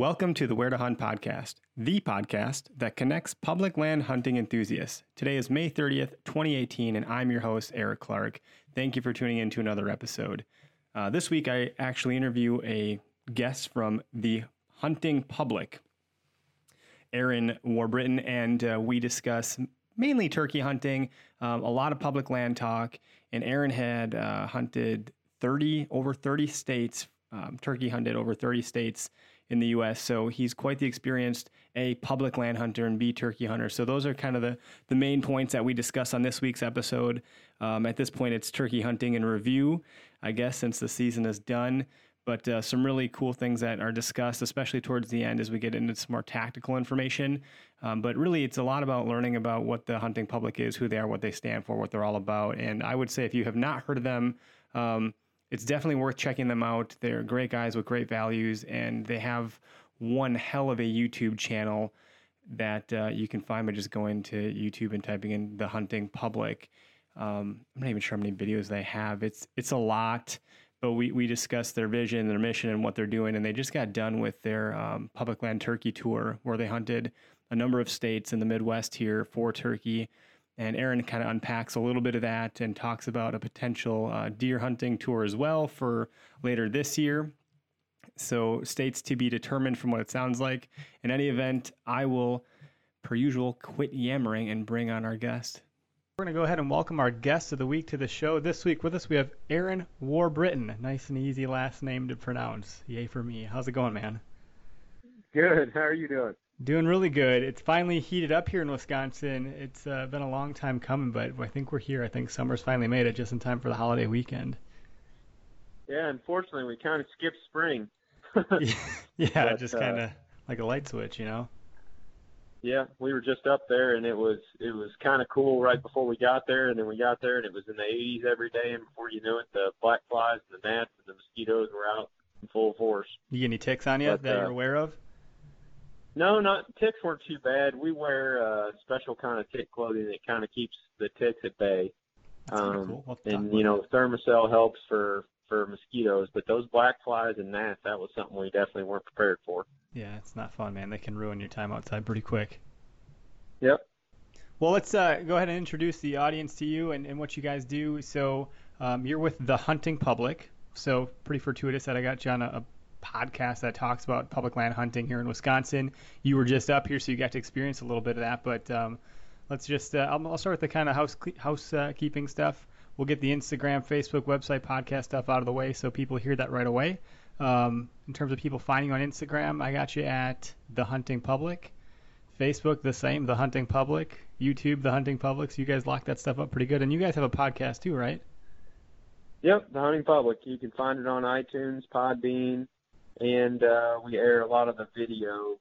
Welcome to the Where to Hunt podcast, the podcast that connects public land hunting enthusiasts. Today is May 30th, 2018, and I'm your host, Eric Clark. Thank you for tuning in to another episode. Uh, this week, I actually interview a guest from the hunting public, Aaron Warbritton, and uh, we discuss mainly turkey hunting, um, a lot of public land talk. And Aaron had uh, hunted 30 over 30 states, um, turkey hunted over 30 states in the U.S. So he's quite the experienced A, public land hunter and B, turkey hunter. So those are kind of the, the main points that we discuss on this week's episode. Um, at this point, it's turkey hunting and review, I guess, since the season is done. But uh, some really cool things that are discussed, especially towards the end as we get into some more tactical information. Um, but really, it's a lot about learning about what the hunting public is, who they are, what they stand for, what they're all about. And I would say if you have not heard of them, um, it's definitely worth checking them out. They're great guys with great values, and they have one hell of a YouTube channel that uh, you can find by just going to YouTube and typing in the hunting public. Um, I'm not even sure how many videos they have. It's it's a lot, but we we discussed their vision, their mission, and what they're doing. And they just got done with their um, public land turkey tour, where they hunted a number of states in the Midwest here for turkey. And Aaron kind of unpacks a little bit of that and talks about a potential uh, deer hunting tour as well for later this year. So, states to be determined from what it sounds like. In any event, I will, per usual, quit yammering and bring on our guest. We're going to go ahead and welcome our guest of the week to the show. This week with us, we have Aaron Warbritton. Nice and easy last name to pronounce. Yay for me. How's it going, man? Good. How are you doing? Doing really good. It's finally heated up here in Wisconsin. It's uh, been a long time coming, but I think we're here. I think summer's finally made it just in time for the holiday weekend. Yeah, unfortunately, we kind of skipped spring. yeah, but, just kind of uh, like a light switch, you know. Yeah, we were just up there, and it was it was kind of cool right before we got there, and then we got there, and it was in the 80s every day, and before you knew it, the black flies and the gnats and the mosquitoes were out in full force. You get any ticks on you but, that uh, you're aware of? No, not ticks weren't too bad. We wear uh, special kind of tick clothing that kind of keeps the ticks at bay. Um, cool. we'll and you know, Thermacell helps for for mosquitoes, but those black flies and gnats, that was something we definitely weren't prepared for. Yeah, it's not fun, man. They can ruin your time outside pretty quick. Yep. Well, let's uh, go ahead and introduce the audience to you and, and what you guys do. So, um, you're with the hunting public. So, pretty fortuitous that I got you on a, a podcast that talks about public land hunting here in Wisconsin. You were just up here, so you got to experience a little bit of that. But um, let's just uh, I'll, I'll, start with the kind of house housekeeping uh, stuff. We'll get the Instagram, Facebook, website, podcast stuff out of the way so people hear that right away. Um, in terms of people finding you on Instagram, I got you at the Hunting Public. Facebook, the same, the Hunting Public. YouTube, the Hunting Public. So you guys lock that stuff up pretty good. And you guys have a podcast too, right? Yep, the Hunting Public. You can find it on iTunes, Podbean, and uh, we air a lot of the video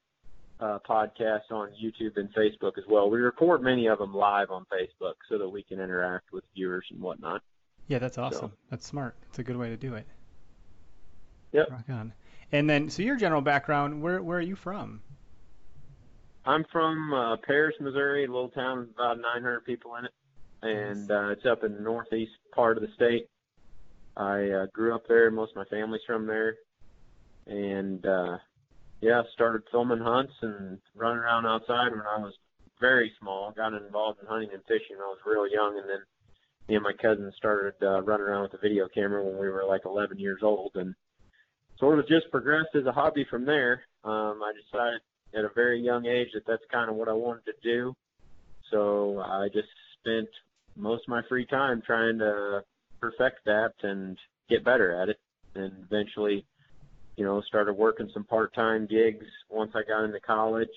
uh, podcasts on YouTube and Facebook as well. We record many of them live on Facebook so that we can interact with viewers and whatnot. Yeah, that's awesome. So, that's smart. It's a good way to do it. Yep. Rock on. And then, so your general background, where where are you from? I'm from uh, Paris, Missouri, a little town with about 900 people in it, and uh, it's up in the northeast part of the state. I uh, grew up there. Most of my family's from there and uh, yeah, started filming hunts and running around outside when I was very small. Got involved in hunting and fishing when I was real young, and then me and my cousin started uh, running around with a video camera when we were like 11 years old, and sort of just progressed as a hobby from there. Um, I decided at a very young age that that's kind of what I wanted to do, so I just spent most of my free time trying to perfect that and get better at it, and eventually you know, started working some part-time gigs once I got into college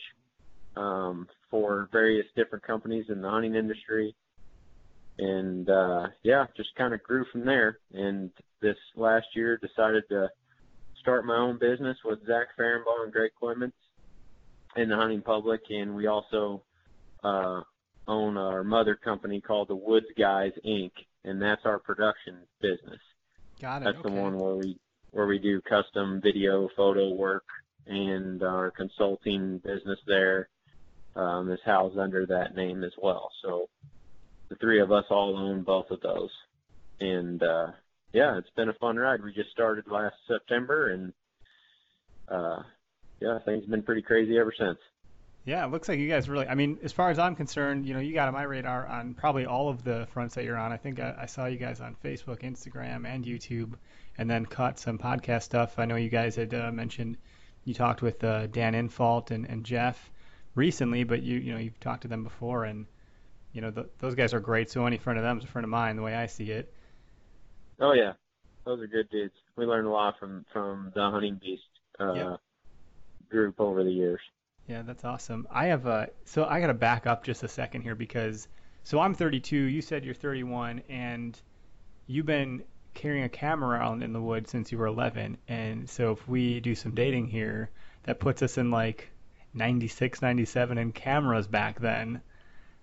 um, for various different companies in the hunting industry. And uh, yeah, just kind of grew from there. And this last year, decided to start my own business with Zach Ferenbaugh and Greg Clements in the hunting public. And we also uh, own our mother company called the Woods Guys Inc. And that's our production business. Got it. That's okay. the one where we where we do custom video photo work and our consulting business there um, is housed under that name as well. So the three of us all own both of those. And uh, yeah, it's been a fun ride. We just started last September and uh, yeah, things have been pretty crazy ever since. Yeah, it looks like you guys really. I mean, as far as I'm concerned, you know, you got on my radar on probably all of the fronts that you're on. I think I, I saw you guys on Facebook, Instagram, and YouTube, and then caught some podcast stuff. I know you guys had uh, mentioned you talked with uh, Dan Infalt and, and Jeff recently, but you you know you've talked to them before, and you know the, those guys are great. So any friend of them is a friend of mine, the way I see it. Oh yeah, those are good dudes. We learned a lot from from the Hunting Beast uh, Yep. group over the years. Yeah, that's awesome. I have a so I got to back up just a second here because so I'm 32. You said you're 31, and you've been carrying a camera around in the woods since you were 11. And so if we do some dating here, that puts us in like 96, 97, and cameras back then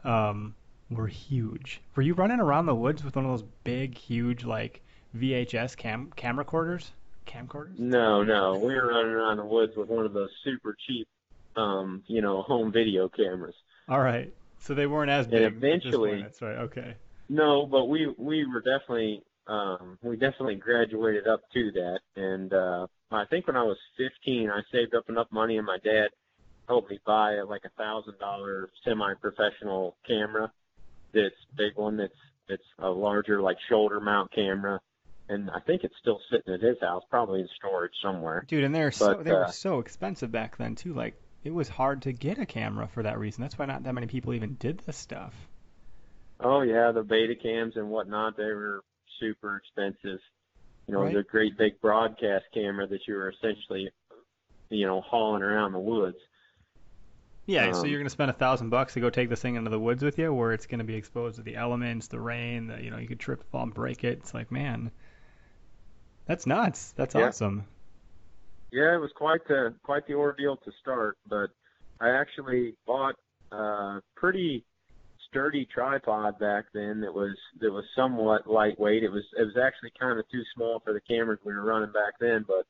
um, were huge. Were you running around the woods with one of those big, huge like VHS cam camera camcorders? Camcorders? No, no, we were running around the woods with one of those super cheap, um, you know, home video cameras. All right. So they weren't as big. this eventually- that's right. Okay. No, but we we were definitely um, we definitely graduated up to that, and uh, I think when I was 15, I saved up enough money, and my dad helped me buy like a thousand dollar semi-professional camera. This big one that's it's a larger like shoulder mount camera, and I think it's still sitting at his house, probably in storage somewhere. Dude, and they're so they were uh, so expensive back then too. Like it was hard to get a camera for that reason. That's why not that many people even did this stuff. Oh yeah, the beta cams and whatnot, they were super expensive. You know, Right. the great big broadcast camera that you were essentially, you know, hauling around the woods. Yeah, so Um, you're gonna spend a thousand bucks to go take this thing into the woods with you, where it's gonna be exposed to the elements, the rain, the you know you could trip, fall, and break it. It's like man, that's nuts. That's Yeah. awesome. Yeah, it was quite the quite the ordeal to start, but I actually bought a pretty sturdy tripod back then that was that was somewhat lightweight. It was it was actually kind of too small for the cameras we were running back then, but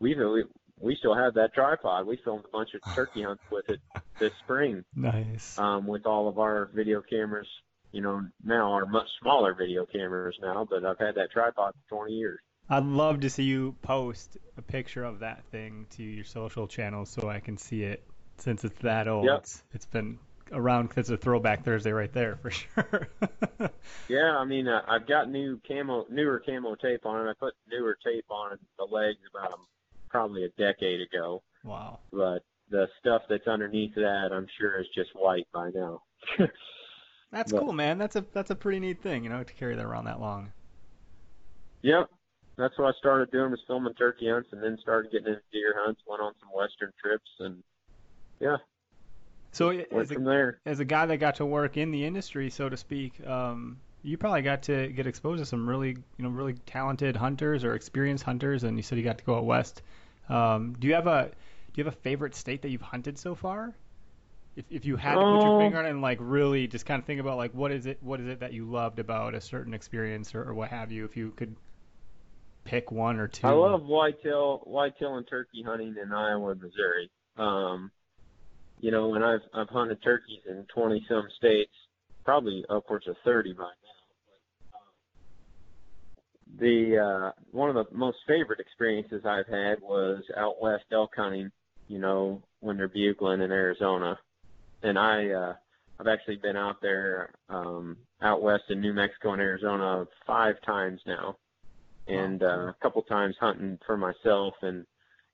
we we, we still have that tripod. We filmed a bunch of turkey hunts with it this spring Nice. um, with all of our video cameras. You know, now are much smaller video cameras now, but I've had that tripod for 20 years. I'd love to see you post a picture of that thing to your social channels so I can see it. Since it's that old, Yep. it's, it's been around. It's a throwback Thursday right there for sure. Yeah, I mean, uh, I've got new camo, newer camo tape on it. I put newer tape on the legs about um, probably a decade ago, wow. but the stuff that's underneath that, I'm sure, is just white by now. That's But- cool, man. That's a that's a pretty neat thing, you know, to carry that around that long. yep, that's what I started doing was filming turkey hunts, and then started getting into deer hunts. Went on some western trips, and yeah, So as a, as a guy that got to work in the industry, so to speak, um, you probably got to get exposed to some really, you know, really talented hunters or experienced hunters, and you said you got to go out west. Um, do you have a do you have a favorite state that you've hunted so far? If, if you had to put your finger on it and like really just kind of think about like what is it what is it that you loved about a certain experience or, or what have you, if you could pick one or two. I love whitetail, whitetail and turkey hunting in Iowa and Missouri. Um, you know, and I've I've hunted turkeys in twenty some states, probably upwards of thirty by now. Um, the uh, one of the most favorite experiences I've had was out west elk hunting. You know, when they're bugling in Arizona, and I uh, I've actually been out there um, out west in New Mexico and Arizona five times now and uh, a couple times hunting for myself. And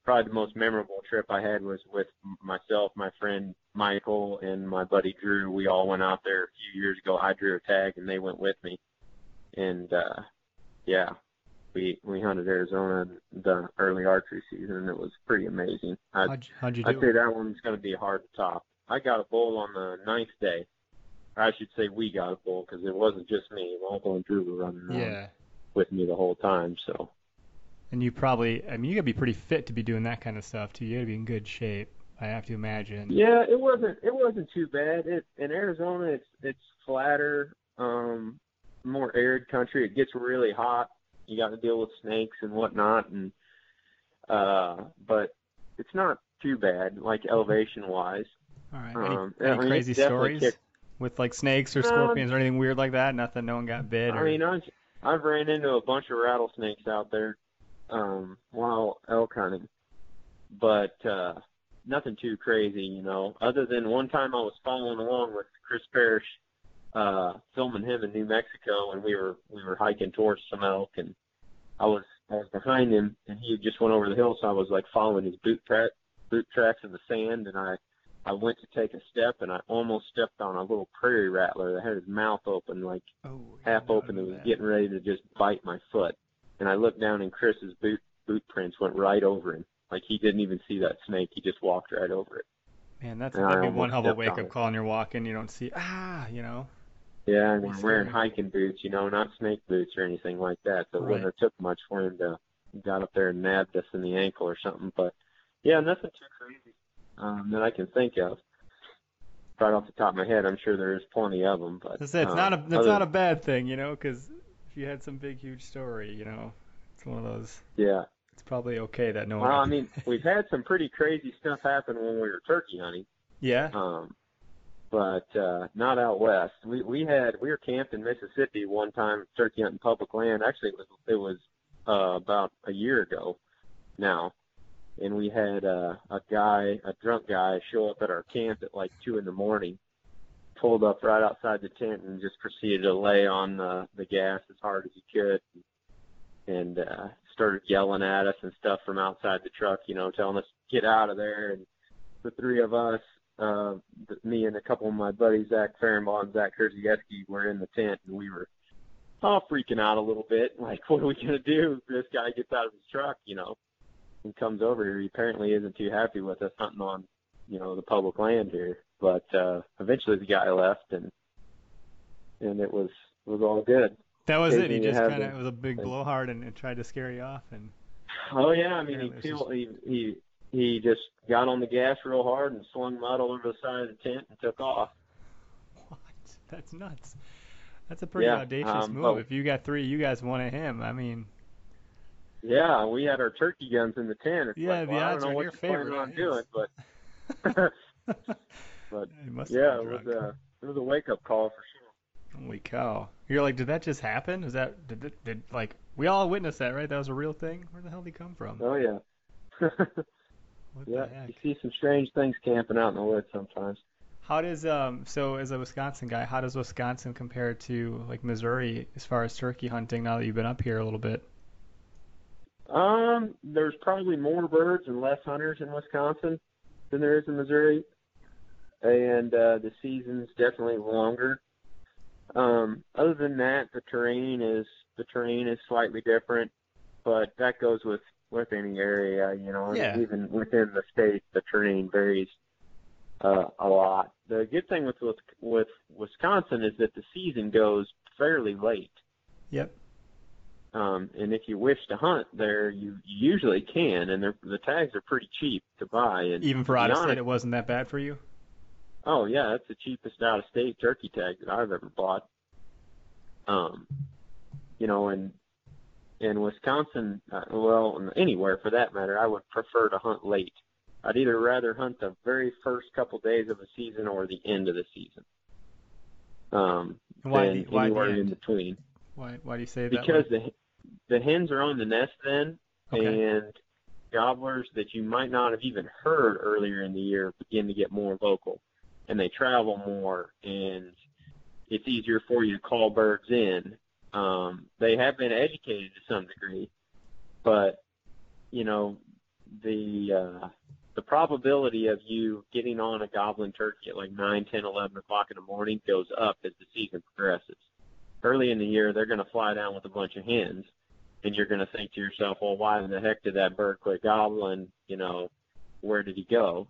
probably the most memorable trip I had was with myself, my friend Michael, and my buddy Drew. We all went out there a few years ago. I drew a tag, and they went with me. And uh, yeah, we we hunted Arizona the early archery season, and it was pretty amazing. I'd, How'd, how'd you I'd say that one's going to be hard to top. I got a bull on the ninth day. I should say we got a bull because it wasn't just me. Michael and Drew were running around Yeah. with me the whole time. So And you probably, I mean, you gotta be pretty fit to be doing that kind of stuff too. You gotta be in good shape. I have to imagine. yeah, it wasn't it wasn't too bad. It in Arizona, it's it's flatter, um, more arid country. It gets really hot. You got to deal with snakes and whatnot, and uh, but it's not too bad, like elevation wise. All right. Any, Um, any I mean, crazy stories kicked- with like snakes or Um, scorpions or anything weird like that? Nothing. No one got bit. Or... I mean, I've I've ran into a bunch of rattlesnakes out there um, while elk hunting, but uh, nothing too crazy, you know. Other than one time I was following along with Chris Parrish, uh, filming him in New Mexico, and we were we were hiking towards some elk, and I was I was behind him, and he just went over the hill, so I was like following his boot track boot tracks in the sand, and I I went to take a step, and I almost stepped on a little prairie rattler that had his mouth open, like Oh, half open, and was getting ready to just bite my foot. And I looked down, and Chris's boot boot prints went right over him. Like he didn't even see that snake; he just walked right over it. Man, that's that'd be one hell of a wake up call, and you're walking, you don't see ah, you know. Yeah, and That's we're wearing hiking boots, you know, not snake boots or anything like that. So it wouldn't have took much for him to got up there and nabbed us in the ankle or something. But yeah, nothing too crazy um, that I can think of. Right off the top of my head, I'm sure there is plenty of them. But It's, it's um, not a it's other- not a bad thing, you know, because you had some big huge story, you know, it's one of those. yeah. It's probably okay that no one. Well, I mean, we've had some pretty crazy stuff happen when we were turkey hunting. yeah. um, but uh, not out west. We we had we were camped in Mississippi one time, turkey hunting public land. Actually, it was it was uh, about a year ago now, and we had uh, a guy, a drunk guy, show up at our camp at like two in the morning. Pulled up right outside the tent and just proceeded to lay on the the gas as hard as he could, and uh, started yelling at us and stuff from outside the truck. You know, telling us get out of there. And the three of us uh, me and a couple of my buddies, Zach Ferenbaugh and Zach Kerzieski, were in the tent, and we were all freaking out a little bit. Like, what are we gonna do? if This guy gets out of his truck, you know, and comes over here. He apparently isn't too happy with us hunting on, you know, the public land here. But uh, eventually, the guy left, and and it was it was all good. That was it. He just kind of it was a big blowhard and, and tried to scare you off. And Oh yeah, I mean, he this feel, he he he just got on the gas real hard and swung mud all over the side of the tent and took off. what? That's nuts. That's a pretty Yeah, audacious um, move. oh. If you got three, you guys wanted him. I mean, Yeah, we had our turkey guns in the tent. It's Yeah, like, the well, I odds don't are know in what your you're favor, planning on doing, but but yeah, it was a it was a wake up call for sure. Holy cow! You're like, did that just happen? Is that did, did, did like we all witnessed that, right? That was a real thing. Where the hell did he come from? Oh yeah, yeah. You see some strange things camping out in the woods sometimes. How does um so as a Wisconsin guy, how does Wisconsin compare to like Missouri as far as turkey hunting? Now that you've been up here a little bit. Um, there's probably more birds and less hunters in Wisconsin than there is in Missouri, and uh, the season's definitely longer. Um, other than that, the terrain is the terrain is slightly different, but that goes with with any area, you know. Yeah. Even within the state, the terrain varies uh, a lot. The good thing with, with with Wisconsin is that the season goes fairly late. Yep. Um, and if you wish to hunt there, you, usually can, and the tags are pretty cheap to buy. And Even for out of state, it wasn't that bad for you. Oh yeah, that's the cheapest out of state turkey tag that I've ever bought. Um, you know, and in Wisconsin, uh, well, anywhere for that matter, I would prefer to hunt late. I'd either rather hunt the very first couple days of a season or the end of the season. Um, And why? than why anywhere in between. Why? Why do you say that? Because way? the the hens are on the nest then, Okay. and gobblers that you might not have even heard earlier in the year begin to get more vocal, and they travel more, and it's easier for you to call birds in. Um, they have been educated to some degree, but you know the uh, the probability of you getting on a goblin turkey at like nine, ten, eleven o'clock in the morning goes up as the season progresses. Early in the year, they're going to fly down with a bunch of hens, and you're going to think to yourself, well, why in the heck did that bird quit gobbling? You know, where did he go?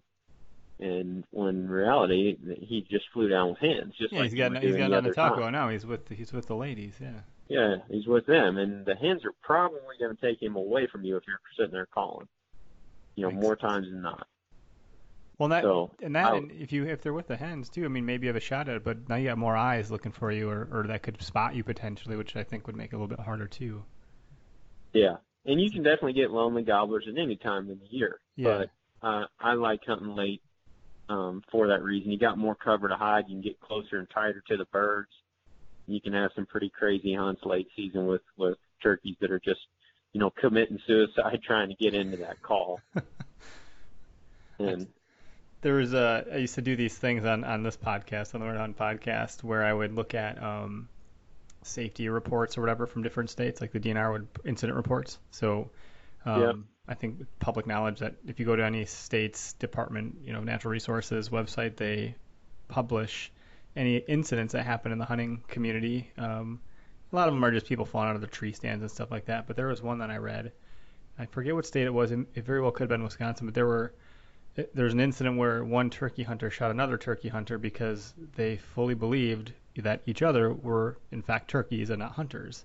And when in reality, he just flew down with hens, just yeah, like he's he got he's got on the taco time. now. He's with he's with the ladies. Yeah. Yeah, he's with them, and the hens are probably going to take him away from you if you're sitting there calling. You know, Makes more sense. times than not. Well, that So and that I- and if you if they're with the hens too, I mean maybe you have a shot at it, but now you got more eyes looking for you, or or that could spot you potentially, which I think would make it a little bit harder too. Yeah, and you can definitely get lonely gobblers at any time in the year. Yeah. But uh, I like hunting late um, for that reason. You got more cover to hide. You can get closer and tighter to the birds. You can have some pretty crazy hunts late season with with turkeys that are just, you know, committing suicide trying to get into that call. and there was a I used to do these things on on this podcast on the Where to Hunt podcast where I would look at um, safety reports or whatever from different states, like the DNR would incident reports. So um, Yeah. I think public knowledge that if you go to any state's Department, you know, Natural Resources website, they publish any incidents that happen in the hunting community. Um, a lot of them are just people falling out of the tree stands and stuff like that. But there was one that I read. I forget what state it was. It it very well could have been Wisconsin, but there were it- there's an incident where one turkey hunter shot another turkey hunter because they fully believed that each other were in fact turkeys and not hunters.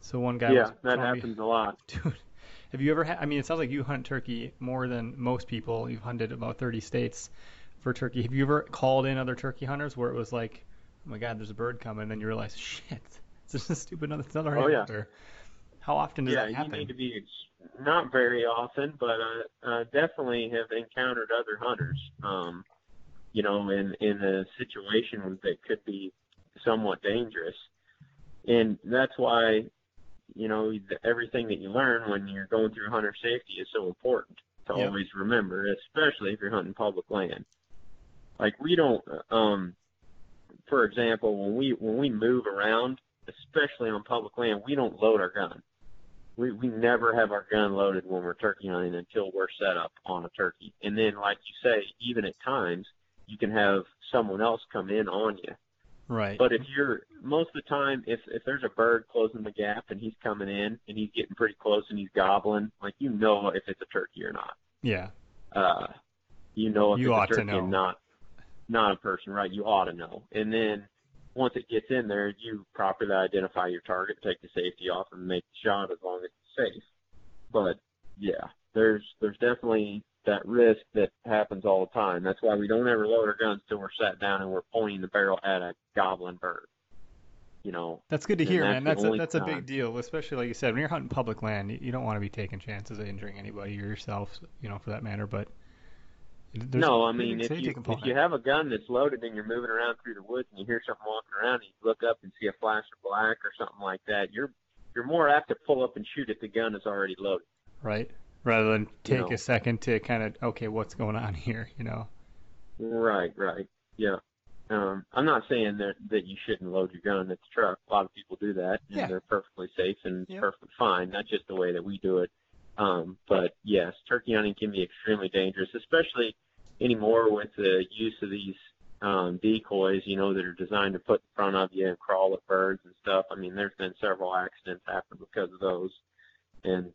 So one guy yeah, was that trying to be- happens a lot. Dude, have you ever had? I mean, it sounds like you hunt turkey more than most people. You've hunted about 30 states for turkey. Have you ever called in other turkey hunters where it was like, oh my God, there's a bird coming, and then you realize, shit, this is a stupid another, it's another Oh, yeah. How often does yeah, that you happen? need to be not very often, but uh, uh, definitely have encountered other hunters. Um, you know, in in a situation that could be somewhat dangerous, and that's why you know everything that you learn when you're going through hunter safety is so important to Yep. always remember, especially if you're hunting public land. Like we don't, um, for example, when we when we move around, especially on public land, we don't load our gun we we never have our gun loaded when we're turkey hunting until we're set up on a turkey. And then, like you say, even at times you can have someone else come in on you. Right. But if you're most of the time, if if there's a bird closing the gap and he's coming in and he's getting pretty close and he's gobbling, like you know if it's a turkey or not. yeah. Uh, you know if You it's ought a to turkey know. and not not a person, right? You ought to know. And then once it gets in there, you properly identify your target, take the safety off, and make the shot as long as it's safe. But yeah, there's there's definitely that risk that happens all the time. That's why we don't ever load our guns till we're sat down and we're pointing the barrel at a goblin bird. You know, That's good to hear, that's man. That's a, that's a big deal, especially like you said, when you're hunting public land, you, you don't want to be taking chances of injuring anybody or yourself, you know, for that matter. But no, I mean if you if you have a gun that's loaded and you're moving around through the woods and you hear something walking around and you look up and see a flash of black or something like that, you're you're more apt to pull up and shoot if the gun is already loaded. right? Rather than take know. a second to kind of okay, what's going on here? You know? Right, right. Yeah. Um, I'm not saying that that you shouldn't load your gun at the truck. A lot of people do that, and Yeah. they're perfectly safe and Yep. perfectly fine. Not just the way that we do it. Um, but yes, turkey hunting can be extremely dangerous, especially anymore with the use of these um, decoys. You know that are designed to put in front of you and crawl at birds and stuff. I mean, there's been several accidents happen because of those, and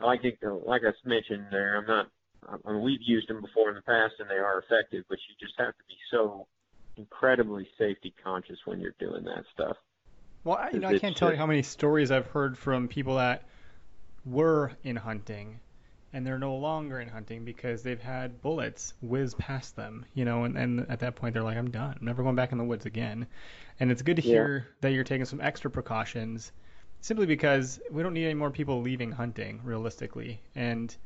like it, uh, like I mentioned there, I'm not I mean, we've used them before in the past and they are effective, but you just have to be so incredibly safety conscious when you're doing that stuff. Well, I, you know, I can't tell you how many stories I've heard from people that were in hunting and they're no longer in hunting because they've had bullets whiz past them, you know, and, and at that point they're like, I'm done. I'm never going back in the woods again. And it's good to Yeah. hear that you're taking some extra precautions simply because we don't need any more people leaving hunting realistically. And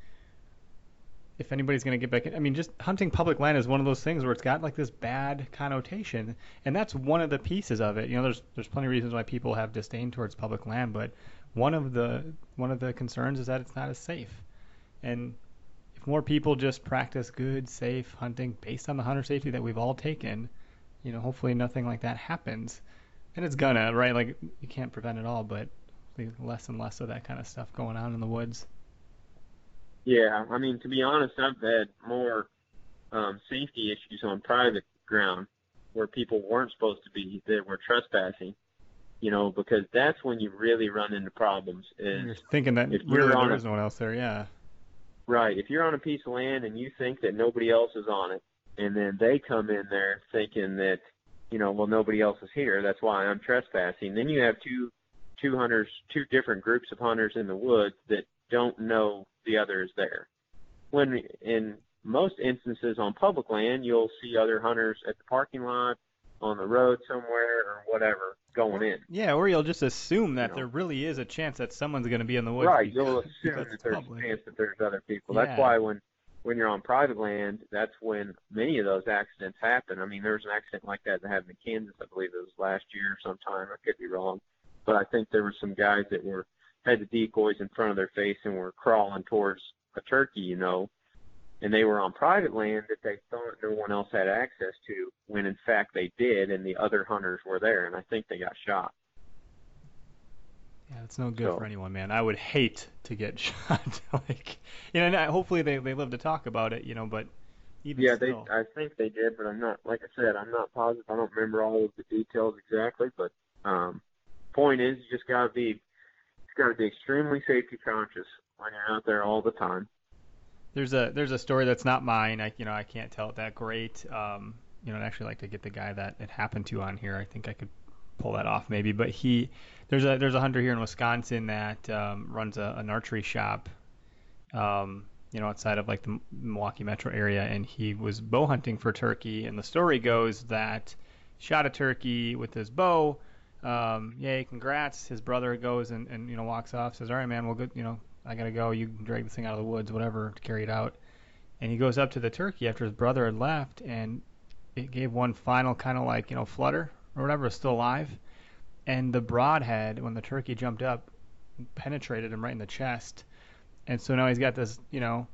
if anybody's going to get back in, I mean, just hunting public land is one of those things where it's got like this bad connotation, and that's one of the pieces of it. You know, there's there's plenty of reasons why people have disdain towards public land, but one of the one of the concerns is that it's not as safe. And if more people just practice good, safe hunting based on the hunter safety that we've all taken, you know, hopefully nothing like that happens. And it's gonna, right? Like you can't prevent it all, but less and less of that kind of stuff going on in the woods. Yeah, I mean to be honest, I've had more um, safety issues on private ground where people weren't supposed to be that were trespassing. You know, because that's when you really run into problems. Is You're thinking that if really on there is no one else there, yeah. Right. If you're on a piece of land and you think that nobody else is on it, and then they come in there thinking that, you know, well nobody else is here, that's why I'm trespassing. Then you have two two hunters, two different groups of hunters in the woods that don't know the other is there. When in most instances on public land, you'll see other hunters at the parking lot, on the road somewhere, or whatever, going in. Yeah, or you'll just assume that know. there really is a chance that someone's going to be in the woods. Right. You'll assume that there's public. a chance that there's other people. Yeah. That's why when when you're on private land, that's when many of those accidents happen. I mean, there was an accident like that that happened in Kansas. I believe it was last year or sometime. I could be wrong, but I think there were some guys that were had the decoys in front of their face and were crawling towards a turkey, you know, and they were on private land that they thought no one else had access to, when in fact they did, and the other hunters were there, and I think they got shot. Yeah, it's no good so, for anyone, man. I would hate to get shot. like, you know, hopefully they they live to talk about it, you know, but even yeah, still. they I think they did, but I'm not. Like I said, I'm not positive. I don't remember all of the details exactly, but um, point is, you just gotta be, gotta be extremely safety conscious when you're out there all the time. There's a there's a story that's not mine. I you know I can't tell it that great. Um, you know, I'd actually like to get the guy that it happened to on here. I think I could pull that off maybe. But he there's a there's a hunter here in Wisconsin that um, runs a, an archery shop. Um, you know, outside of like the Milwaukee metro area, and he was bow hunting for turkey. And the story goes that shot a turkey with his bow. Um, yay, congrats! His brother goes and, and you know walks off, says, "All right, man, well, good, you know, I gotta go. You can drag this thing out of the woods, whatever, to carry it out." And he goes up to the turkey after his brother had left, and it gave one final kind of like you know flutter or whatever, still alive. And the broadhead, when the turkey jumped up, penetrated him right in the chest. And so now he's got this, you know,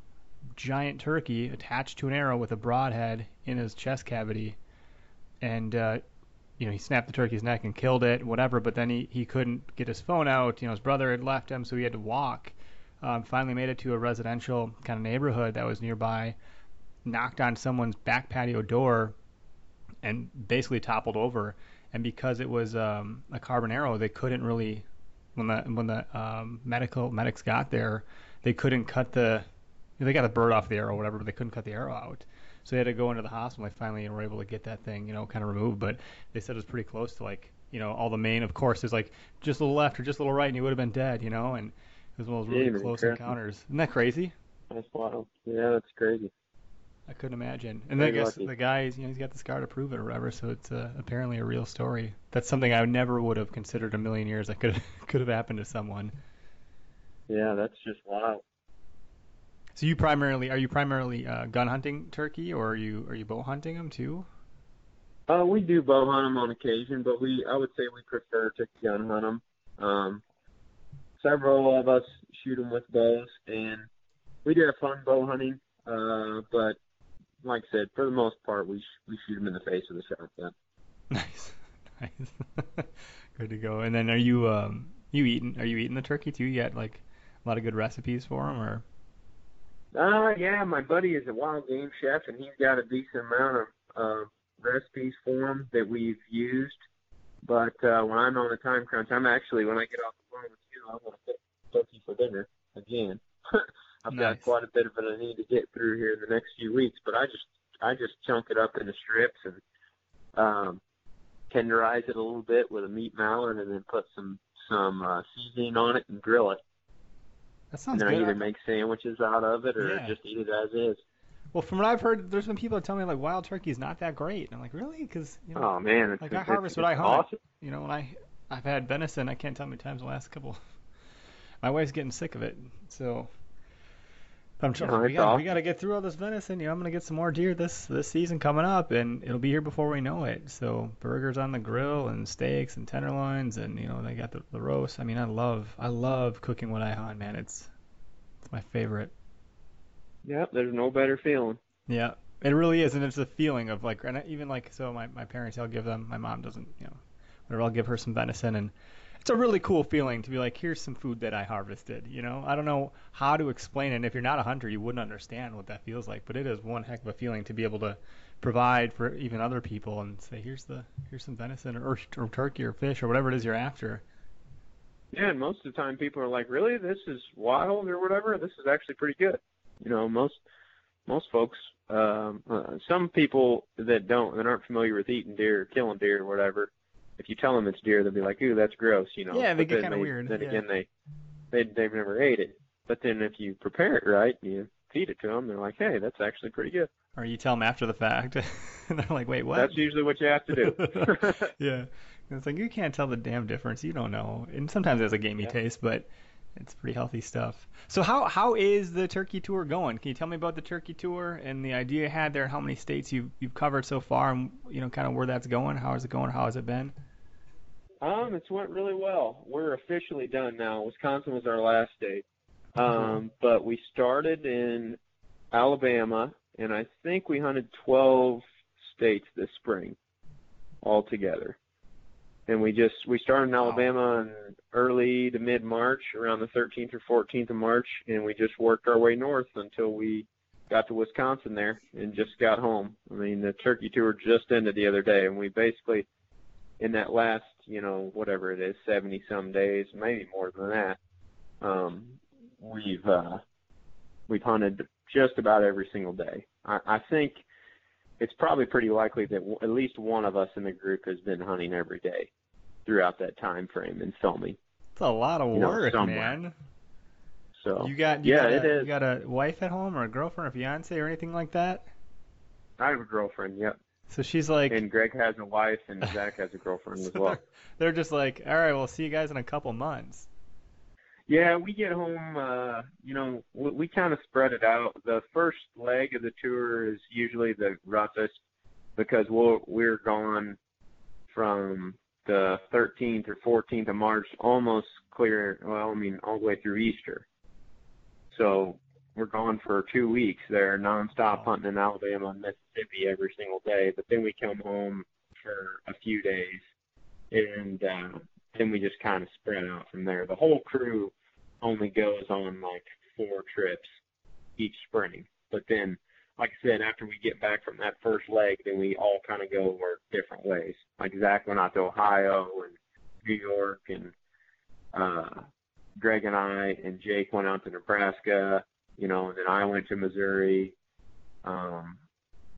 giant turkey attached to an arrow with a broadhead in his chest cavity. And, uh, you know, he snapped the turkey's neck and killed it, whatever. But then he, he couldn't get his phone out. You know, his brother had left him, so he had to walk. Um, finally made it to a residential kind of neighborhood that was nearby. Knocked on someone's back patio door, and basically toppled over and because it was um, a carbon arrow, they couldn't really when the when the um, medical medics got there, they couldn't cut the they got the bird off the arrow or whatever, but they couldn't cut the arrow out. So they had to go into the hospital. They finally were able to get that thing, you know, kind of removed. But they said it was pretty close to like, you know, all the main, of course, is like just a little left or just a little right, and he would have been dead, you know. And it was one of those really yeah, close encounters. Isn't that crazy? That's wild. Yeah, that's crazy. I couldn't imagine. And then I guess lucky. the guy, you know, he's got the scar to prove it or whatever. So it's uh, apparently a real story. That's something I never would have considered a million years that could could have happened to someone. Yeah, that's just wild. So you primarily are you primarily uh, gun hunting turkey, or are you are you bow hunting them too? Uh, we do bow hunt them on occasion, but we I would say we prefer to gun hunt them. Um, several of us shoot them with bows, and we do have fun bow hunting. Uh, but like I said, for the most part, we sh- we shoot them in the face with a shotgun. Nice, nice, good to go. And then, are you um you eating? Are you eating the turkey too? You got like a lot of good recipes for them, or? Uh, yeah, my buddy is a wild game chef, and he's got a decent amount of uh, recipes for them that we've used. But uh, when I'm on a time crunch, I'm actually when I get off the phone with you, I'm gonna cook turkey for dinner again. I've nice. got quite a bit of it I need to get through here in the next few weeks, but I just I just chunk it up into strips and um, tenderize it a little bit with a meat mallet, and then put some some uh, seasoning on it and grill it. That sounds and then good. I either make sandwiches out of it or yeah. just eat it as is. Well, from what I've heard, there's been people that tell me like wild turkey is not that great. And I'm like, really? Because you know, oh man, like I harvest what I hunt. Awesome. You know, when I I've had venison, I can't tell how many times the last couple. My wife's getting sick of it, so I'm trying. We got we got to get through all this venison. You know, I'm gonna get some more deer this this season coming up, and it'll be here before we know it. So burgers on the grill and steaks and tenderloins, and you know they got the, the roast. I mean, I love I love cooking what I hunt, man. It's it's my favorite. Yep, there's no better feeling. Yeah, it really is, and it's a feeling of like, and even like so my my parents, I'll give them. My mom doesn't, you know, whatever. I'll give her some venison and it's a really cool feeling to be like, here's some food that I harvested. You know, I don't know how to explain it. And if you're not a hunter, you wouldn't understand what that feels like. But it is one heck of a feeling to be able to provide for even other people and say, here's the here's some venison or, or turkey or fish or whatever it is you're after. Yeah, and most of the time people are like, really, this is wild or whatever. This is actually pretty good. You know, most most folks, um, uh, some people that don't that aren't familiar with eating deer or killing deer or whatever if you tell them it's deer, they'll be like, "Ooh, that's gross," you know. Yeah, they get kind of weird. Then yeah. again, they they they've never ate it. But then if you prepare it right, you feed it to them, they're like, "Hey, that's actually pretty good." Or you tell them after the fact, and they're like, "Wait, what?" That's usually what you have to do. yeah, it's like you can't tell the damn difference. You don't know, and sometimes it has a gamey yeah. taste, but it's pretty healthy stuff. So how how is the turkey tour going? Can you tell me about the turkey tour and the idea you had there? How many states you've you've covered so far, and you know, kind of where that's going? How is it going? How has it been? Um, it's went really well. We're officially done now. Wisconsin was our last state. Um, but we started in Alabama, and I think we hunted 12 states this spring altogether. And we just we started in Alabama in early to mid March, around the 13th or 14th of March, and we just worked our way north until we got to Wisconsin there and just got home. I mean, the turkey tour just ended the other day, and we basically in that last, you know, whatever it is, 70 some days, maybe more than that, um, we've uh, we've hunted just about every single day. I, I think it's probably pretty likely that w- at least one of us in the group has been hunting every day throughout that time frame and filming. It's a lot of You know, work, somewhere. man. So You got you yeah, got it a, is. you got a wife at home or a girlfriend or fiance or anything like that? I have a girlfriend, yep, So she's like, and Greg has a wife, and Zach has a girlfriend as well. they're, they're just like, all right, we'll see you guys in a couple months. Yeah, we get home. Uh, you know, we, we kind of spread it out. The first leg of the tour is usually the roughest because we'll, we're gone from the 13th or 14th of March, almost clear. Well, I mean, all the way through Easter. So we're gone for two weeks there, nonstop hunting in Alabama and Mississippi every single day. But then we come home for a few days, and uh, then we just kind of spread out from there. The whole crew only goes on like four trips each spring. But then, like I said, after we get back from that first leg, then we all kind of go our different ways. Like Zach went out to Ohio and New York, and uh, Greg and I and Jake went out to Nebraska. You know, and then I went to Missouri. Um,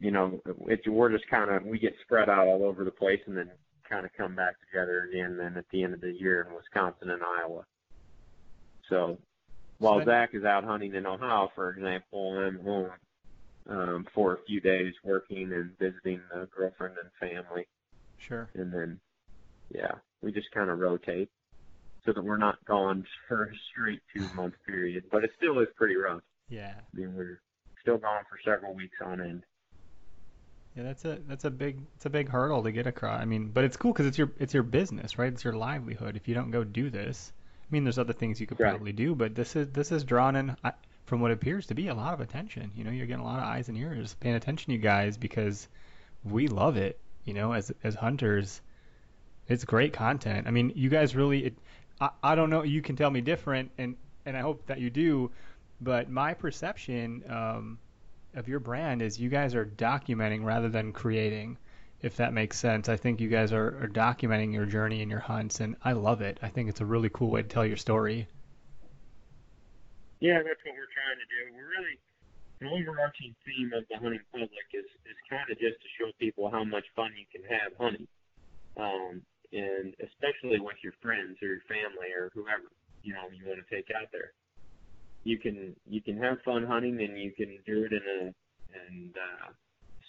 you know, it's we're just kind of we get spread out all over the place, and then kind of come back together again. Then at the end of the year in Wisconsin and Iowa. So while So- Zach is out hunting in Ohio, for example, I'm home um, for a few days working and visiting the girlfriend and family, Sure. and then yeah, we just kind of rotate so that we're not gone for a straight two month period. But it still is pretty rough. Yeah. I mean, we're still gone for several weeks on end. Yeah, that's a that's a big it's a big hurdle to get across. I mean, but it's cool because it's your it's your business, right? It's your livelihood. If you don't go do this, I mean, there's other things you could Right. probably do, but this is this is drawn in from what appears to be a lot of attention. You know, you're getting a lot of eyes and ears paying attention to you guys because we love it. You know, as as hunters, it's great content. I mean, you guys really. It, I I don't know. You can tell me different, and and I hope that you do. But my perception um, of your brand is you guys are documenting rather than creating. If that makes sense, I think you guys are, are documenting your journey and your hunts, and I love it. I think it's a really cool way to tell your story. Yeah, that's what we're trying to do. We're really the overarching theme of the hunting public is is kind of just to show people how much fun you can have hunting, um, and especially with your friends or your family or whoever you know you want to take out there. You can you can have fun hunting and you can do it in a and uh,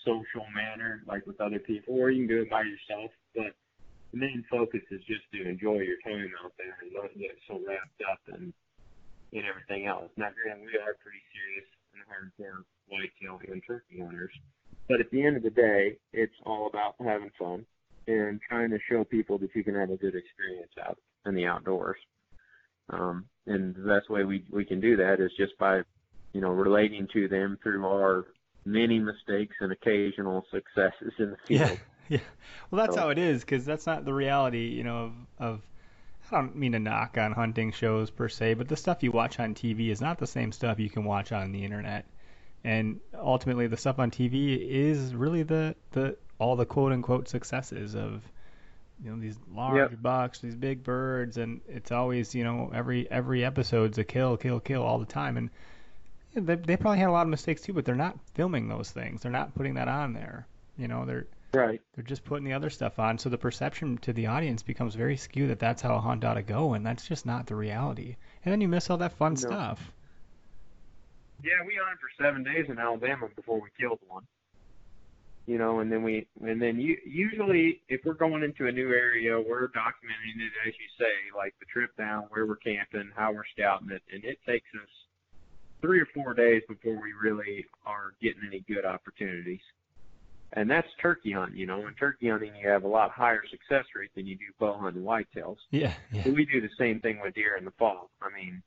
social manner like with other people, or you can do it by yourself. But the main focus is just to enjoy your time out there and not get so wrapped up in and everything else. Now, granted, we are pretty serious and hardcore whitetail and turkey hunters, but at the end of the day, it's all about having fun and trying to show people that you can have a good experience out in the outdoors. Um, and the best way we we can do that is just by, you know, relating to them through our many mistakes and occasional successes in the field. Yeah, yeah. Well, that's So- how it is because that's not the reality, you know, of, of. I don't mean to knock on hunting shows per se, but the stuff you watch on TV is not the same stuff you can watch on the internet. And ultimately, the stuff on TV is really the the all the quote unquote successes of you know these large bucks, these big birds, and it's always you know every every episode's a kill, kill, kill all the time. And yeah, they they probably had a lot of mistakes too, but they're not filming those things. They're not putting that on there. You know, they're Right. they're just putting the other stuff on, so the perception to the audience becomes very skewed that that's how a hunt ought to go, and that's just not the reality. And then you miss all that fun No. stuff. Yeah, we hunted for seven days in Alabama before we killed one. You know, and then we, and then you, usually if we're going into a new area, we're documenting it as you say, like the trip down, where we're camping, how we're scouting it, and it takes us three or four days before we really are getting any good opportunities. And that's turkey hunting, you know. In turkey hunting, you have a lot higher success rate than you do bow hunting whitetails. Yeah, yeah, And we do the same thing with deer in the fall. I mean,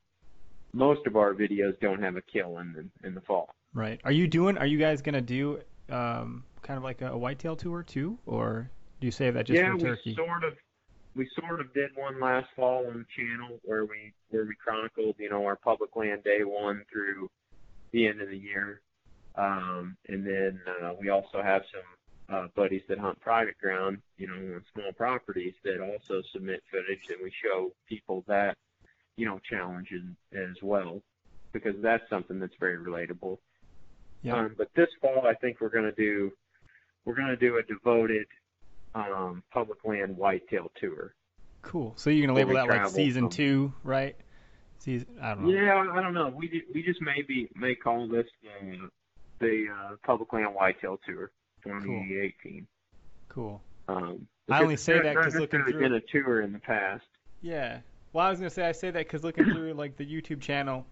most of our videos don't have a kill in the in the fall. Right. Are you doing? Are you guys gonna do um, kind of like a, a whitetail tour too, or do you save that just yeah, for turkey? we sort of we sort of did one last fall on the channel where we where we chronicled, you know, our public land day one through the end of the year. Um, and then uh, we also have some uh, buddies that hunt private ground, you know, on small properties that also submit footage, and we show people that, you know, challenge as, as well, because that's something that's very relatable. Yeah. Um, but this fall, I think we're going to do we're going to do a devoted um, public land whitetail tour. Cool. So you're gonna label that like season from- two, right? Season. I don't know. Yeah, I don't know. We we just maybe may call this the the uh, public land whitetail tour 2018. Cool. Um, I only say that because looking through- been a tour in the past. Yeah. Well, I was gonna say I say that because looking through like the YouTube channel,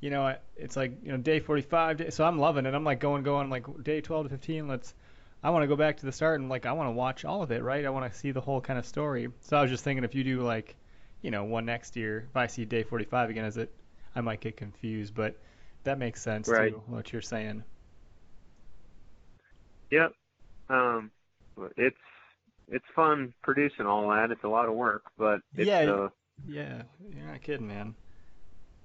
you know, it's like you know day 45. Day, so I'm loving it. I'm like going going like day 12 to 15. Let's. I want to go back to the start and like I want to watch all of it, right? I want to see the whole kind of story. So I was just thinking if you do like, you know, one next year, if I see day 45 again, is it? I might get confused, but that makes sense Right. too. What you're saying. Yep. Um, it's it's fun producing all that. It's a lot of work, but it's Yeah, uh, Yeah, you're not kidding, man.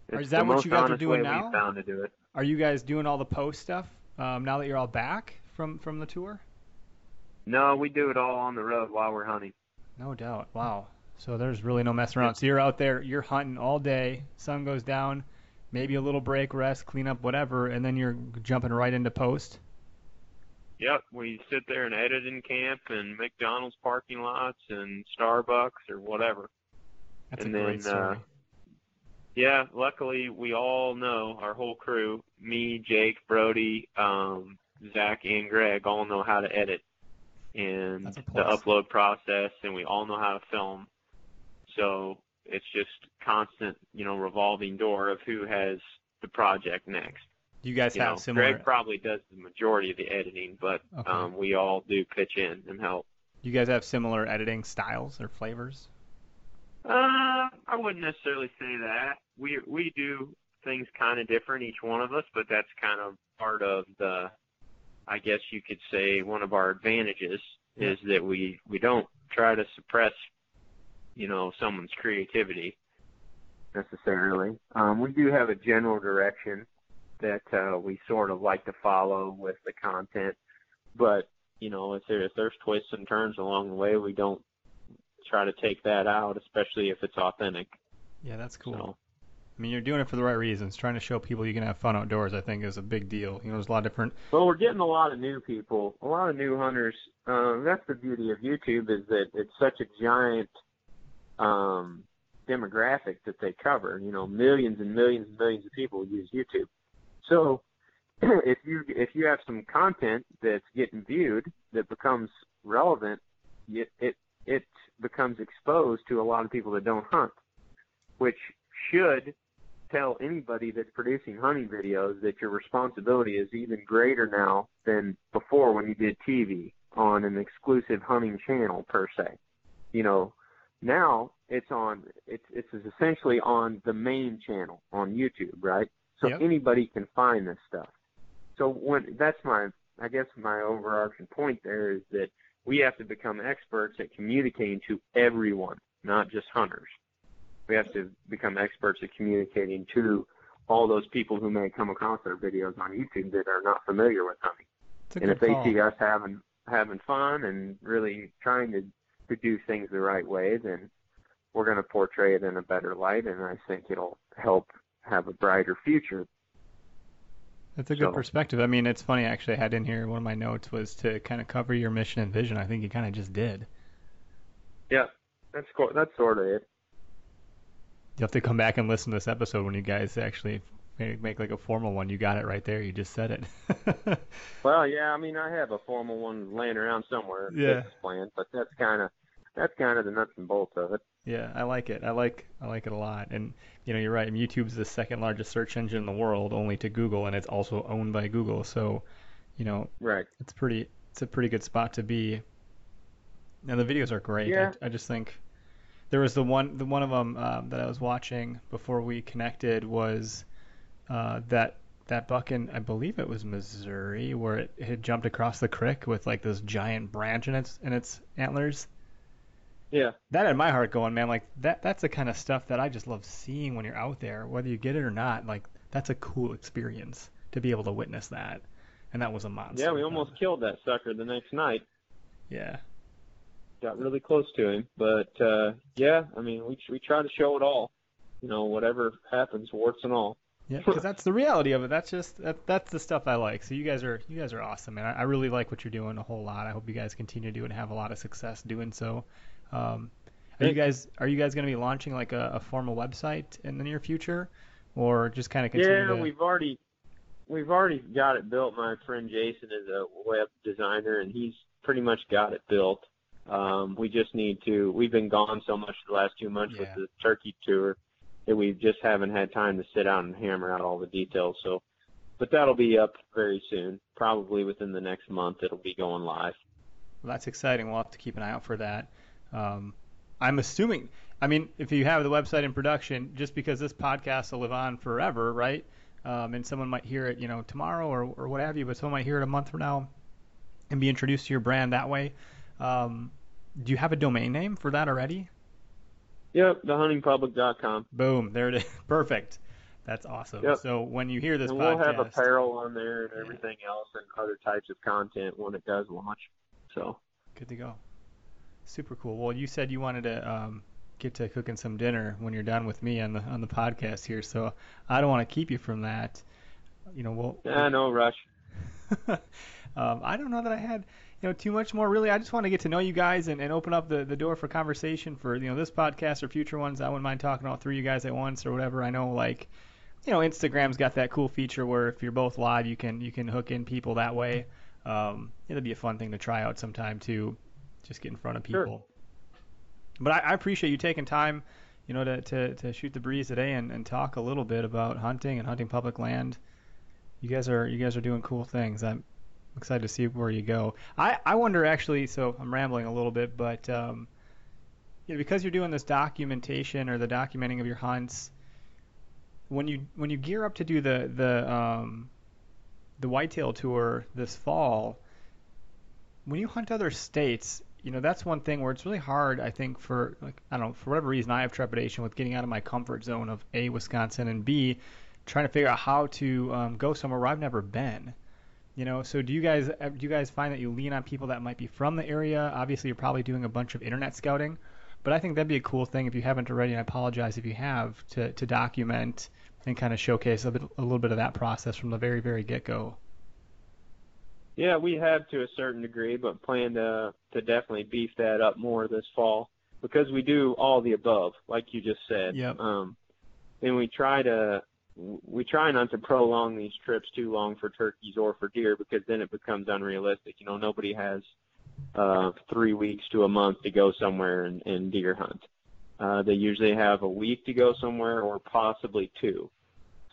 Is that what you guys are doing now? found to do it. Are you guys doing all the post stuff um, now that you're all back from from the tour? No, we do it all on the road while we're hunting. No doubt. Wow. So there's really no messing around. So you're out there, you're hunting all day. Sun goes down, maybe a little break, rest, clean up, whatever, and then you're jumping right into post. Yep, we sit there and edit in camp and McDonald's parking lots and Starbucks or whatever. That's And a great then, uh, story. Yeah, luckily we all know our whole crew, me, Jake, Brody, um, Zach, and Greg all know how to edit and the upload process, and we all know how to film. So it's just constant, you know, revolving door of who has the project next. Do you guys You have know, similar? Greg probably does the majority of the editing, but Okay. um, we all do pitch in and help. you guys have similar editing styles or flavors? Uh, I wouldn't necessarily say that. We we do things kind of different, each one of us, but that's kind of part of the, I guess you could say, one of our advantages is that we we don't try to suppress, you know, someone's creativity necessarily. Um, we do have a general direction that uh, we sort of like to follow with the content, but you know, if, there, if there's twists and turns along the way, we don't try to take that out, especially if it's authentic. Yeah, that's cool. So, I mean, you're doing it for the right reasons. Trying to show people you can have fun outdoors, I think, is a big deal. You know, there's a lot of different. well, we're getting a lot of new people, a lot of new hunters. Um, that's the beauty of YouTube is that it's such a giant um, demographic that they cover. You know, millions and millions and millions of people use YouTube. So, if you if you have some content that's getting viewed that becomes relevant, it it, it becomes exposed to a lot of people that don't hunt, which should tell anybody that's producing hunting videos that your responsibility is even greater now than before when you did TV on an exclusive hunting channel per se. You know, now it's on it's it's essentially on the main channel on YouTube, right? So Yep. anybody can find this stuff. So when that's my I guess my overarching point there is that we have to become experts at communicating to everyone, not just hunters. We have to become experts at communicating to all those people who may come across our videos on YouTube that are not familiar with hunting. And if they call. see us having having fun and really trying to to do things the right way, then we're going to portray it in a better light, and I think it'll help have a brighter future. That's a good So- perspective. I mean, it's funny actually. I had in here one of my notes was to kind of cover your mission and vision. I think you kind of just did. Yeah, that's cool. That's sort of it. You have to come back and listen to this episode when you guys actually make, make like a formal one. You got it right there. You just said it. Well, yeah, I mean, I have a formal one laying around somewhere, Yeah. plan, but that's kind of that's kind of the nuts and bolts of it. yeah, I like it. I like I like it a lot. And you know, you're right. YouTube's the second largest search engine in the world, only to Google, and it's also owned by Google. So, you know, Right. it's pretty it's a pretty good spot to be. And the videos are great. Yeah. I, I just think there was the one the one of them um, that I was watching before we connected was uh, that that buck in I believe it was Missouri where it had jumped across the creek with like this giant branch in its in its antlers. Yeah. That had my heart going, man. Like that that's the kind of stuff that I just love seeing when you're out there, whether you get it or not. Like that's a cool experience to be able to witness that. And that was a monster. Yeah, we almost killed that sucker the next night. Yeah. Got really close to him, but uh yeah, I mean, we we try to show it all. You know, whatever happens, warts and all. Yeah, because that's the reality of it. That's just that, that's the stuff I like. So you guys are you guys are awesome, and I, I really like what you're doing a whole lot. I hope you guys continue to do and have a lot of success doing so. Um, are you guys are you guys going to be launching like a, a, formal website in the near future, or just kind of continue? Yeah, to... we've already we've already got it built. My friend Jason is a web designer, and he's pretty much got it built. Um, we just need to. We've been gone so much the last two months yeah. with the turkey tour that we just haven't had time to sit down and hammer out all the details. So, but that'll be up very soon. Probably within the next month, it'll be going live. Well, that's exciting. We'll have to keep an eye out for that. Um, I'm assuming. I mean, if you have the website in production, just because this podcast will live on forever, right? Um, and someone might hear it, you know, tomorrow or, or what have you, but someone might hear it a month from now and be introduced to your brand that way. Um, do you have a domain name for that already? Yep, thehuntingpublic.com. Boom, there it is. Perfect. That's awesome. Yep. So when you hear this and podcast, we'll have apparel on there and everything yeah. else and other types of content when it does launch. So good to go. Super cool. Well, you said you wanted to um, get to cooking some dinner when you're done with me on the on the podcast here, so I don't want to keep you from that. You know, we'll. Yeah, no rush. um, I don't know that I had you know too much more really. I just want to get to know you guys and, and open up the, the door for conversation for you know this podcast or future ones. I wouldn't mind talking to all three of you guys at once or whatever. I know like you know Instagram's got that cool feature where if you're both live, you can you can hook in people that way. Um, it'll be a fun thing to try out sometime too just get in front of people. Sure. But I, I, appreciate you taking time, you know, to, to, to shoot the breeze today and, and talk a little bit about hunting and hunting public land. You guys are you guys are doing cool things. I'm excited to see where you go. I, I wonder actually. So I'm rambling a little bit, but um, you know, because you're doing this documentation or the documenting of your hunts, when you when you gear up to do the the um, the whitetail tour this fall, when you hunt other states, you know that's one thing where it's really hard i think for like i don't know for whatever reason i have trepidation with getting out of my comfort zone of a wisconsin and b trying to figure out how to um, go somewhere where i've never been you know so do you guys uh, do you guys find that you lean on people that might be from the area obviously you're probably doing a bunch of internet scouting but i think that'd be a cool thing if you haven't already and i apologize if you have to, to document and kind of showcase a, bit, a little bit of that process from the very very get-go yeah, we have to a certain degree, but plan to to definitely beef that up more this fall because we do all the above, like you just said. Yep. Um, and we try to we try not to prolong these trips too long for turkeys or for deer because then it becomes unrealistic. You know, nobody has uh, three weeks to a month to go somewhere and, and deer hunt. Uh, they usually have a week to go somewhere or possibly two.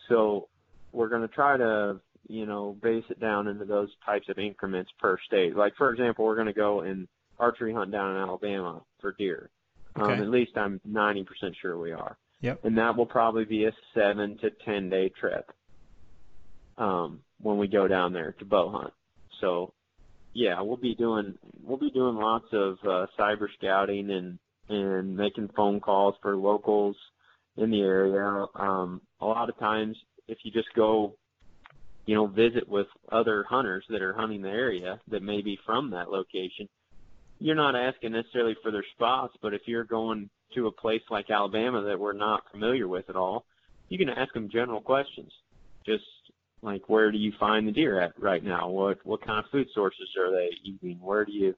So we're going to try to you know, base it down into those types of increments per state. Like for example, we're going to go and archery hunt down in Alabama for deer. Um, okay. Um, at least I'm 90% sure we are. Yep. And that will probably be a seven to 10 day trip. Um, when we go down there to bow hunt. So, yeah, we'll be doing we'll be doing lots of uh, cyber scouting and and making phone calls for locals in the area. Um, a lot of times, if you just go you know, visit with other hunters that are hunting the area that may be from that location. You're not asking necessarily for their spots, but if you're going to a place like Alabama that we're not familiar with at all, you can ask them general questions. Just like where do you find the deer at right now? What what kind of food sources are they eating? Where do you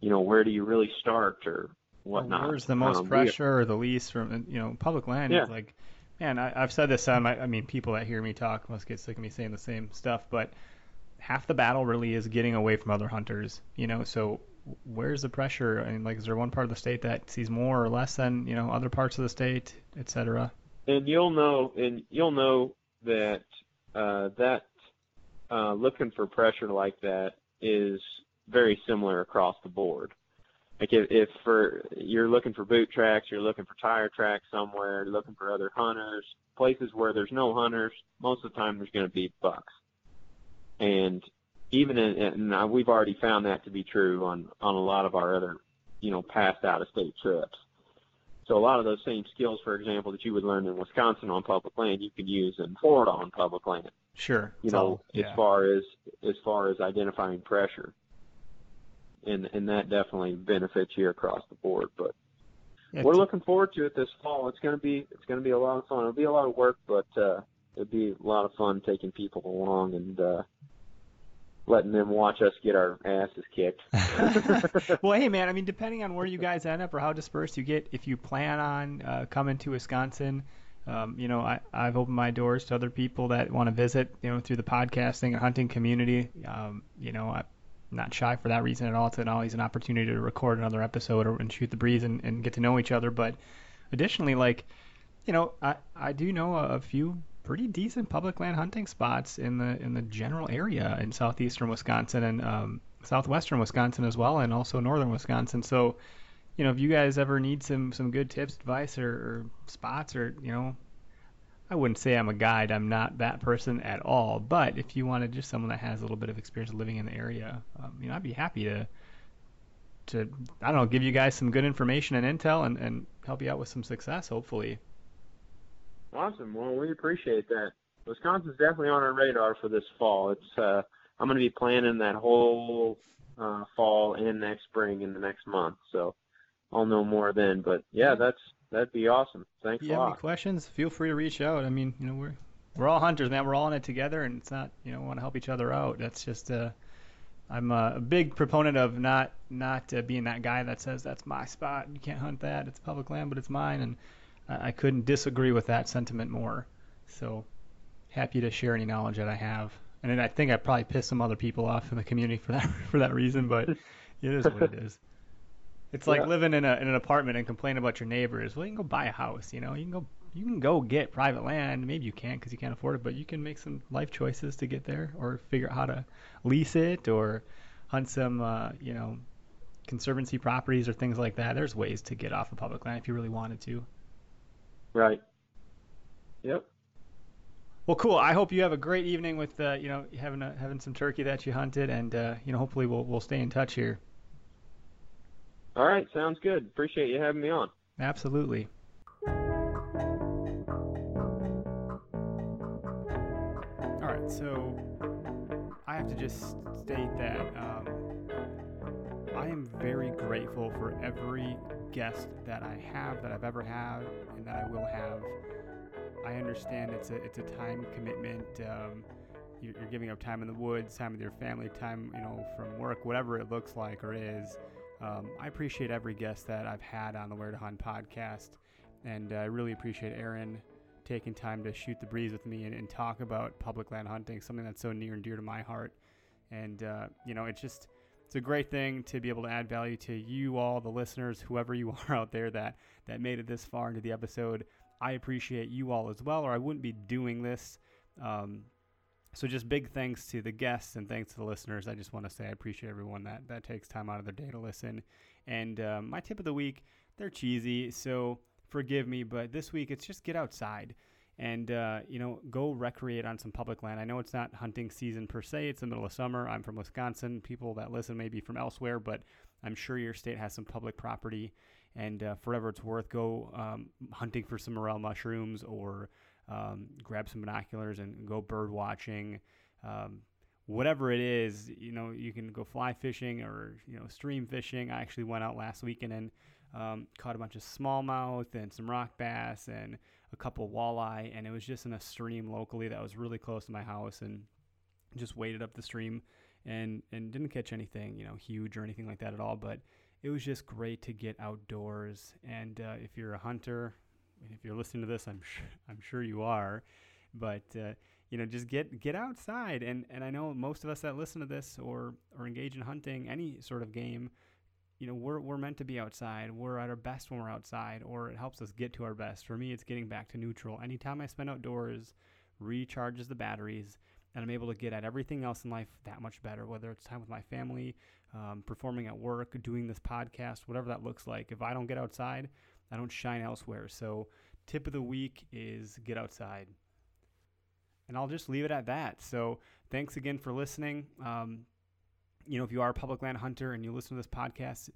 you know, where do you really start or whatnot? Where's the most um, pressure or the least from you know, public land yeah. is like Man, I, have said this on my, I mean, people that hear me talk must get sick of me saying the same stuff, but half the battle really is getting away from other hunters, you know, so where's the pressure? I mean, like, is there one part of the state that sees more or less than, you know, other parts of the state, et cetera? And you'll know, and you'll know that, uh, that, uh, looking for pressure like that is very similar across the board like if, if for you're looking for boot tracks, you're looking for tire tracks somewhere, you're looking for other hunters, places where there's no hunters, most of the time there's going to be bucks. And even in, and we've already found that to be true on on a lot of our other, you know, past out of state trips. So a lot of those same skills, for example, that you would learn in Wisconsin on public land, you could use in Florida on public land. Sure. You know, yeah. as far as as far as identifying pressure, and and that definitely benefits you across the board. But yeah, we're looking forward to it this fall. It's gonna be it's gonna be a lot of fun. It'll be a lot of work, but uh, it'll be a lot of fun taking people along and uh, letting them watch us get our asses kicked. well, hey man, I mean, depending on where you guys end up or how dispersed you get, if you plan on uh, coming to Wisconsin um, you know, I, I've opened my doors to other people that want to visit, you know, through the podcasting and hunting community. Um, you know, I'm not shy for that reason at all. It's always an opportunity to record another episode or, and shoot the breeze and, and get to know each other. But additionally, like, you know, I, I do know a, a few pretty decent public land hunting spots in the in the general area in southeastern Wisconsin and um, southwestern Wisconsin as well, and also northern Wisconsin. So, you know, if you guys ever need some some good tips, advice, or, or spots, or you know, I wouldn't say I'm a guide. I'm not that person at all. But if you wanted just someone that has a little bit of experience living in the area, um, you know, I'd be happy to to I don't know, give you guys some good information and intel and, and help you out with some success, hopefully. Awesome. Well, we appreciate that. Wisconsin's definitely on our radar for this fall. It's uh, I'm going to be planning that whole uh, fall and next spring in the next month. So I'll know more then. But yeah, that's that'd be awesome. Thanks if you a have any questions, feel free to reach out. I mean, you know, we're we're all hunters, man. We're all in it together, and it's not you know want to help each other out. That's just uh, I'm a, big proponent of not not uh, being that guy that says that's my spot. You can't hunt that. It's public land, but it's mine, and I couldn't disagree with that sentiment more. So happy to share any knowledge that I have. And I think I probably pissed some other people off in the community for that for that reason, but it is what it is. It's like yeah. living in, a, in an apartment and complaining about your neighbors. Well, you can go buy a house. You know, you can go you can go get private land. Maybe you can't because you can't afford it, but you can make some life choices to get there, or figure out how to lease it, or hunt some uh, you know conservancy properties or things like that. There's ways to get off of public land if you really wanted to. Right. Yep. Well, cool. I hope you have a great evening with uh, you know having a, having some turkey that you hunted, and uh, you know hopefully we'll we'll stay in touch here. All right, sounds good. Appreciate you having me on. Absolutely. All right, so I have to just state that um, I am very grateful for every guest that I have, that I've ever had, and that I will have. I understand it's a it's a time commitment. Um, you're, giving up time in the woods, time with your family, time you know from work, whatever it looks like or is. Um, I appreciate every guest that I've had on the Where to Hunt podcast, and I really appreciate Aaron taking time to shoot the breeze with me and, and, talk about public land hunting, something that's so near and dear to my heart. And uh, you know, it's just it's a great thing to be able to add value to you all, the listeners, whoever you are out there that that made it this far into the episode. I appreciate you all as well, or I wouldn't be doing this. Um, so just big thanks to the guests and thanks to the listeners. I just want to say I appreciate everyone that that takes time out of their day to listen. And um, my tip of the week, they're cheesy, so forgive me, but this week it's just get outside and uh, you know go recreate on some public land. I know it's not hunting season per se; it's the middle of summer. I'm from Wisconsin. People that listen may be from elsewhere, but I'm sure your state has some public property. And uh, for it's worth, go um, hunting for some morel mushrooms or um, grab some binoculars and go bird watching. Um, whatever it is, you know, you can go fly fishing or you know stream fishing. I actually went out last weekend and um, caught a bunch of smallmouth and some rock bass and couple walleye, and it was just in a stream locally that was really close to my house, and just waded up the stream and and didn't catch anything, you know, huge or anything like that at all, but it was just great to get outdoors. And uh, if you're a hunter, if you're listening to this, I'm sure, I'm sure you are, but uh, you know, just get get outside. And and I know most of us that listen to this or or engage in hunting, any sort of game, you know, we're we're meant to be outside. We're at our best when we're outside, or it helps us get to our best. For me, it's getting back to neutral. Anytime I spend outdoors, recharges the batteries. And I'm able to get at everything else in life that much better, whether it's time with my family, um, performing at work, doing this podcast, whatever that looks like. If I don't get outside, I don't shine elsewhere. So tip of the week is get outside. And I'll just leave it at that. So thanks again for listening. Um, you know, if you are a public land hunter and you listen to this podcast,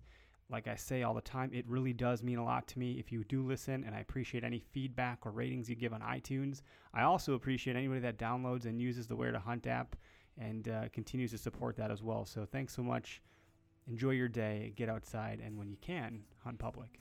like I say all the time, it really does mean a lot to me if you do listen, and I appreciate any feedback or ratings you give on iTunes. I also appreciate anybody that downloads and uses the Where to Hunt app and uh, continues to support that as well. So thanks so much. Enjoy your day, get outside, and when you can, hunt public.